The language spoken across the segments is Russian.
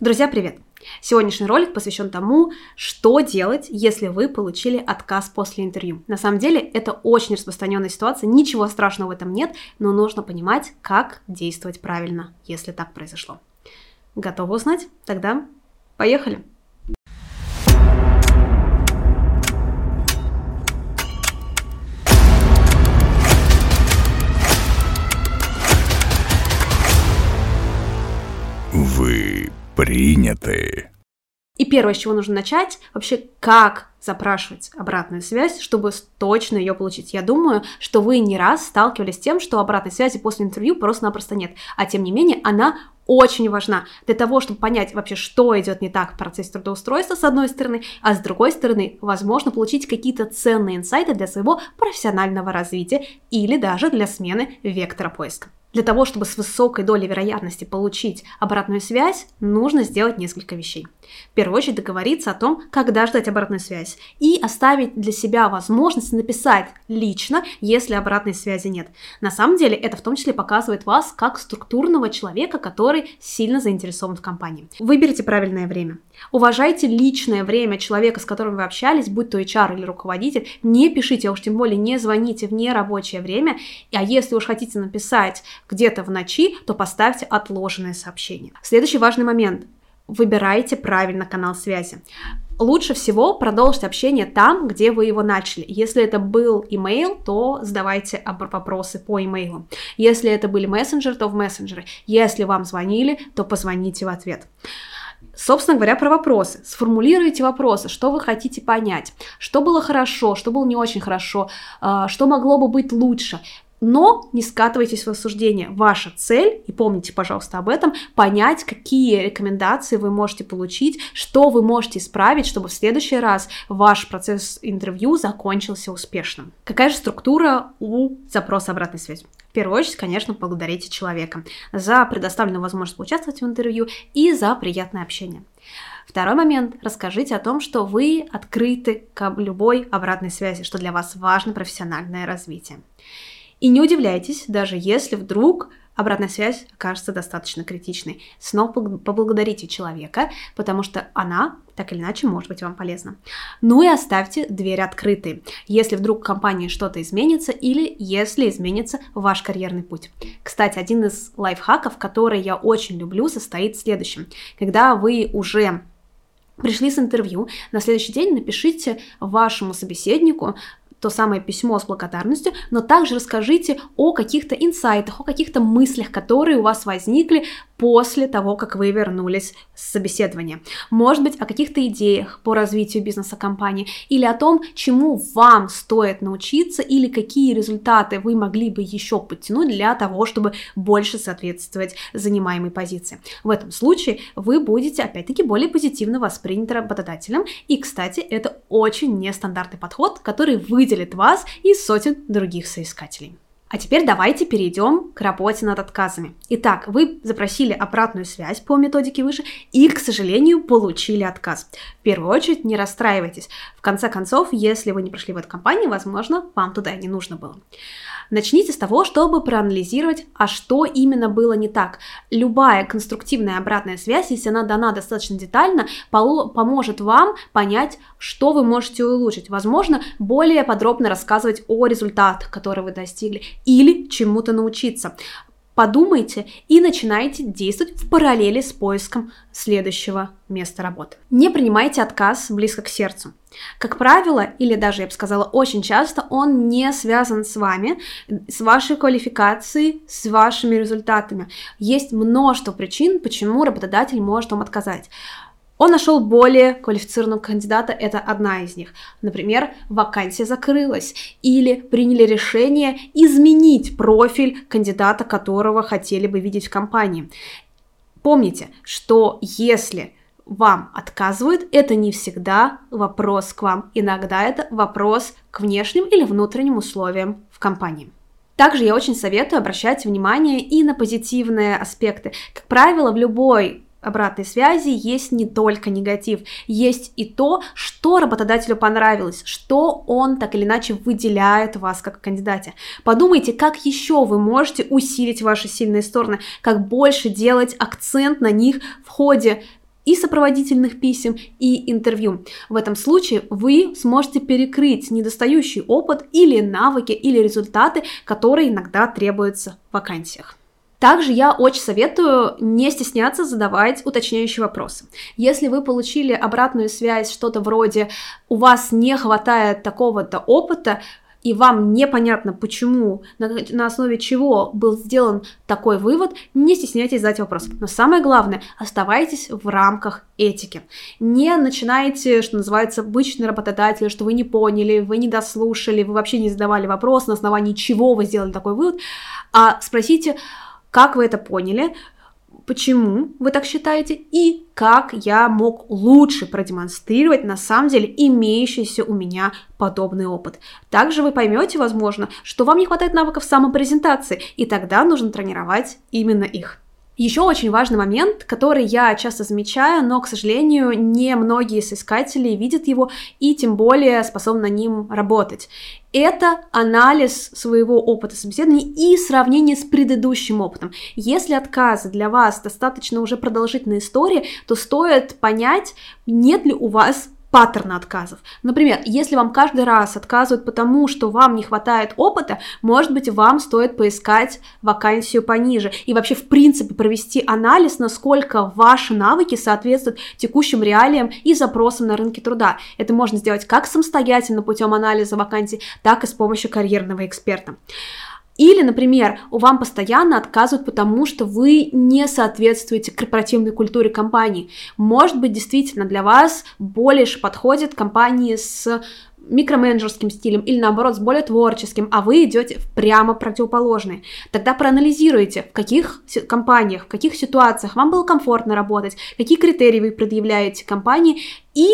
Друзья, привет! Сегодняшний ролик посвящен тому, что делать, если вы получили отказ после интервью. На самом деле это очень распространенная ситуация, ничего страшного в этом нет, но нужно понимать, как действовать правильно, если так произошло. Готовы узнать? Тогда поехали! Приняты. И первое, с чего нужно начать, вообще как запрашивать обратную связь, чтобы точно ее получить. Я думаю, что вы не раз сталкивались с тем, что обратной связи после интервью просто-напросто нет. А тем не менее, она очень важна для того, чтобы понять вообще, что идет не так в процессе трудоустройства, с одной стороны, а с другой стороны, возможно, получить какие-то ценные инсайты для своего профессионального развития или даже для смены вектора поиска. Для того, чтобы с высокой долей вероятности получить обратную связь, нужно сделать несколько вещей. В первую очередь договориться о том, когда ждать обратную связь, и оставить для себя возможность написать лично, если обратной связи нет. На самом деле это в том числе показывает вас как структурного человека, который сильно заинтересован в компании. Выберите правильное время. Уважайте личное время человека, с которым вы общались, будь то HR или руководитель. Не пишите, а уж тем более не звоните в нерабочее время. А если уж хотите написать где-то в ночи, то поставьте отложенное сообщение. Следующий важный момент. Выбирайте правильно канал связи. Лучше всего продолжить общение там, где вы его начали. Если это был имейл, то задавайте вопросы по имейлу. Если это были мессенджеры, то в мессенджеры. Если вам звонили, то позвоните в ответ. Собственно говоря, про вопросы. Сформулируйте вопросы, что вы хотите понять, что было хорошо, что было не очень хорошо, а, что могло бы быть лучше. Но не скатывайтесь в осуждение. Ваша цель, и помните, пожалуйста, об этом, понять, какие рекомендации вы можете получить, что вы можете исправить, чтобы в следующий раз ваш процесс интервью закончился успешным. Какая же структура у запроса обратной связи? В первую очередь, конечно, благодарите человека за предоставленную возможность поучаствовать в интервью и за приятное общение. Второй момент. Расскажите о том, что вы открыты к любой обратной связи, что для вас важно профессиональное развитие. И не удивляйтесь, даже если вдруг обратная связь окажется достаточно критичной. Снова поблагодарите человека, потому что она так или иначе может быть вам полезна. Ну и оставьте дверь открытой, если вдруг в компании что-то изменится или если изменится ваш карьерный путь. Кстати, один из лайфхаков, который я очень люблю, состоит в следующем. Когда вы уже пришли с интервью, на следующий день напишите вашему собеседнику то самое письмо с благодарностью, но также расскажите о каких-то инсайтах, о каких-то мыслях, которые у вас возникли после того, как вы вернулись с собеседования. Может быть, о каких-то идеях по развитию бизнеса компании или о том, чему вам стоит научиться или какие результаты вы могли бы еще подтянуть для того, чтобы больше соответствовать занимаемой позиции. В этом случае вы будете, опять-таки, более позитивно восприняты работодателем. И, кстати, это очень нестандартный подход, который выделит вас из сотен других соискателей. А теперь давайте перейдем к работе над отказами. Итак, вы запросили обратную связь по методике выше и, к сожалению, получили отказ. В первую очередь, не расстраивайтесь. В конце концов, если вы не прошли в эту компанию, возможно, вам туда не нужно было. Начните с того, чтобы проанализировать, а что именно было не так. Любая конструктивная обратная связь, если она дана достаточно детально, поможет вам понять, что вы можете улучшить. Возможно, более подробно рассказывать о результатах, которые вы достигли, или чему-то научиться подумайте и начинайте действовать в параллели с поиском следующего места работы. Не принимайте отказ близко к сердцу. Как правило, или даже, я бы сказала, очень часто он не связан с вами, с вашей квалификацией, с вашими результатами. Есть множество причин, почему работодатель может вам отказать. Он нашел более квалифицированного кандидата, это одна из них. Например, вакансия закрылась или приняли решение изменить профиль кандидата, которого хотели бы видеть в компании. Помните, что если вам отказывают, это не всегда вопрос к вам. Иногда это вопрос к внешним или внутренним условиям в компании. Также я очень советую обращать внимание и на позитивные аспекты. Как правило, в любой обратной связи есть не только негатив, есть и то, что работодателю понравилось, что он так или иначе выделяет вас как кандидате. Подумайте, как еще вы можете усилить ваши сильные стороны, как больше делать акцент на них в ходе и сопроводительных писем, и интервью. В этом случае вы сможете перекрыть недостающий опыт или навыки, или результаты, которые иногда требуются в вакансиях. Также я очень советую не стесняться задавать уточняющие вопросы. Если вы получили обратную связь, что-то вроде «у вас не хватает такого-то опыта», и вам непонятно, почему, на, на основе чего был сделан такой вывод, не стесняйтесь задать вопрос. Но самое главное, оставайтесь в рамках этики. Не начинайте, что называется, обычный работодатель, что вы не поняли, вы не дослушали, вы вообще не задавали вопрос, на основании чего вы сделали такой вывод, а спросите, как вы это поняли, почему вы так считаете и как я мог лучше продемонстрировать на самом деле имеющийся у меня подобный опыт. Также вы поймете, возможно, что вам не хватает навыков самопрезентации, и тогда нужно тренировать именно их. Еще очень важный момент, который я часто замечаю, но, к сожалению, не многие соискатели видят его и тем более способны на ним работать. Это анализ своего опыта собеседования и сравнение с предыдущим опытом. Если отказы для вас достаточно уже продолжительной истории, то стоит понять, нет ли у вас паттерна отказов. Например, если вам каждый раз отказывают потому, что вам не хватает опыта, может быть, вам стоит поискать вакансию пониже и вообще, в принципе, провести анализ, насколько ваши навыки соответствуют текущим реалиям и запросам на рынке труда. Это можно сделать как самостоятельно путем анализа вакансий, так и с помощью карьерного эксперта. Или, например, вам постоянно отказывают, потому что вы не соответствуете корпоративной культуре компании. Может быть, действительно для вас больше подходят компании с микроменеджерским стилем или наоборот с более творческим, а вы идете в прямо противоположный. Тогда проанализируйте, в каких компаниях, в каких ситуациях вам было комфортно работать, какие критерии вы предъявляете компании и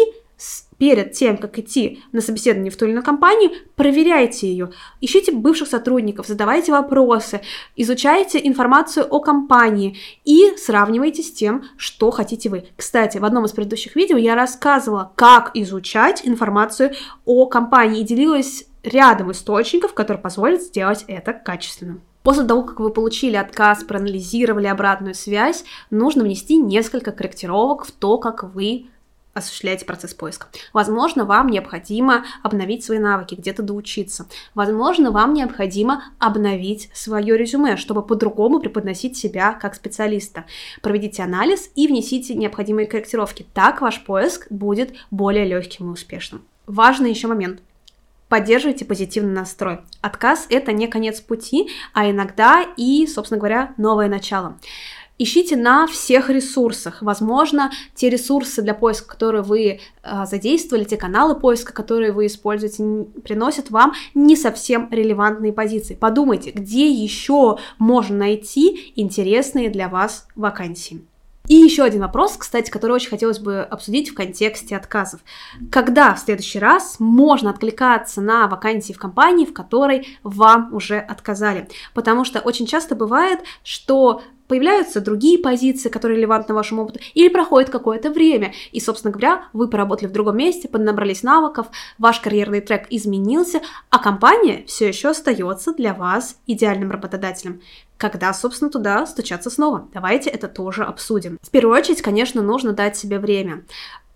перед тем, как идти на собеседование в ту или иную компанию, проверяйте ее, ищите бывших сотрудников, задавайте вопросы, изучайте информацию о компании и сравнивайте с тем, что хотите вы. Кстати, в одном из предыдущих видео я рассказывала, как изучать информацию о компании и делилась рядом источников, которые позволят сделать это качественно. После того, как вы получили отказ, проанализировали обратную связь, нужно внести несколько корректировок в то, как вы осуществляете процесс поиска. Возможно, вам необходимо обновить свои навыки, где-то доучиться. Возможно, вам необходимо обновить свое резюме, чтобы по-другому преподносить себя как специалиста. Проведите анализ и внесите необходимые корректировки. Так ваш поиск будет более легким и успешным. Важный еще момент. Поддерживайте позитивный настрой. Отказ – это не конец пути, а иногда и, собственно говоря, новое начало. Ищите на всех ресурсах. Возможно, те ресурсы для поиска, которые вы э, задействовали, те каналы поиска, которые вы используете, приносят вам не совсем релевантные позиции. Подумайте, где еще можно найти интересные для вас вакансии. И еще один вопрос, кстати, который очень хотелось бы обсудить в контексте отказов. Когда в следующий раз можно откликаться на вакансии в компании, в которой вам уже отказали? Потому что очень часто бывает, что появляются другие позиции, которые релевантны вашему опыту, или проходит какое-то время, и, собственно говоря, вы поработали в другом месте, поднабрались навыков, ваш карьерный трек изменился, а компания все еще остается для вас идеальным работодателем. Когда, собственно, туда стучаться снова? Давайте это тоже обсудим. В первую очередь, конечно, нужно дать себе время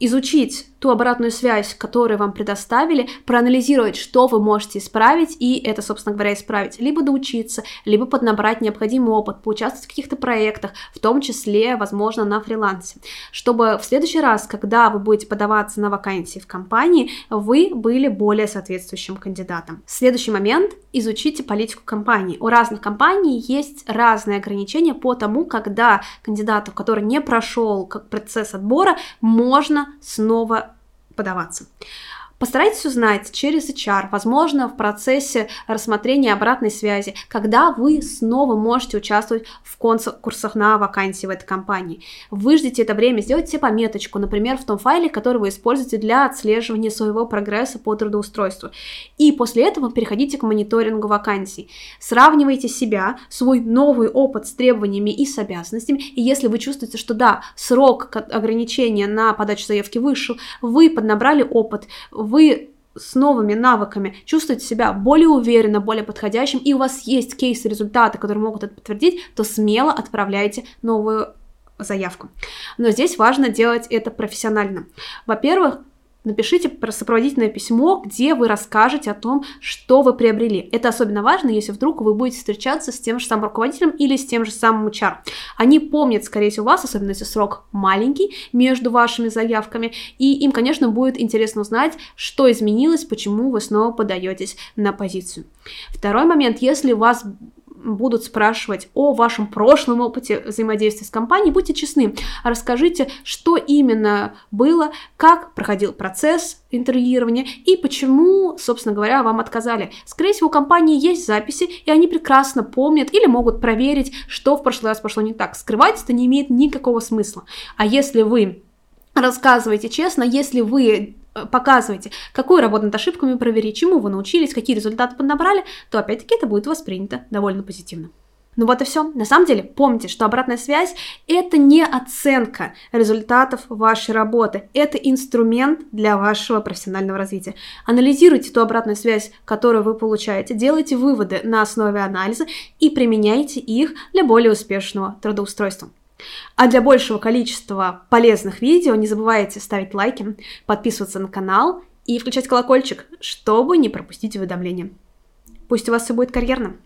изучить ту обратную связь, которую вам предоставили, проанализировать, что вы можете исправить, и это, собственно говоря, исправить. Либо доучиться, либо поднабрать необходимый опыт, поучаствовать в каких-то проектах, в том числе, возможно, на фрилансе. Чтобы в следующий раз, когда вы будете подаваться на вакансии в компании, вы были более соответствующим кандидатом. Следующий момент – изучите политику компании. У разных компаний есть разные ограничения по тому, когда кандидату, который не прошел процесс отбора, можно снова подаваться. Постарайтесь узнать через HR, возможно, в процессе рассмотрения обратной связи, когда вы снова можете участвовать в конкурсах на вакансии в этой компании. Выждите это время, сделайте пометочку, например, в том файле, который вы используете для отслеживания своего прогресса по трудоустройству. И после этого переходите к мониторингу вакансий. Сравнивайте себя, свой новый опыт с требованиями и с обязанностями. И если вы чувствуете, что да, срок ограничения на подачу заявки вышел, вы поднабрали опыт, с новыми навыками чувствуете себя более уверенно, более подходящим, и у вас есть кейсы, результаты, которые могут это подтвердить, то смело отправляйте новую заявку. Но здесь важно делать это профессионально. Во-первых, напишите сопроводительное письмо, где вы расскажете о том, что вы приобрели. Это особенно важно, если вдруг вы будете встречаться с тем же самым руководителем или с тем же самым HR. Они помнят, скорее всего, вас, особенно если срок маленький между вашими заявками, и им, конечно, будет интересно узнать, что изменилось, почему вы снова подаетесь на позицию. Второй момент, если у вас будут спрашивать о вашем прошлом опыте взаимодействия с компанией, будьте честны, расскажите, что именно было, как проходил процесс интервьюирования и почему, собственно говоря, вам отказали. Скорее всего, у компании есть записи, и они прекрасно помнят или могут проверить, что в прошлый раз пошло не так. Скрывать это не имеет никакого смысла. А если вы рассказываете честно, если вы показываете, какую работу над ошибками провели, чему вы научились, какие результаты поднабрали, то опять-таки это будет воспринято довольно позитивно. Ну вот и все. На самом деле, помните, что обратная связь – это не оценка результатов вашей работы, это инструмент для вашего профессионального развития. Анализируйте ту обратную связь, которую вы получаете, делайте выводы на основе анализа и применяйте их для более успешного трудоустройства. А для большего количества полезных видео не забывайте ставить лайки, подписываться на канал и включать колокольчик, чтобы не пропустить уведомления. Пусть у вас все будет карьерно!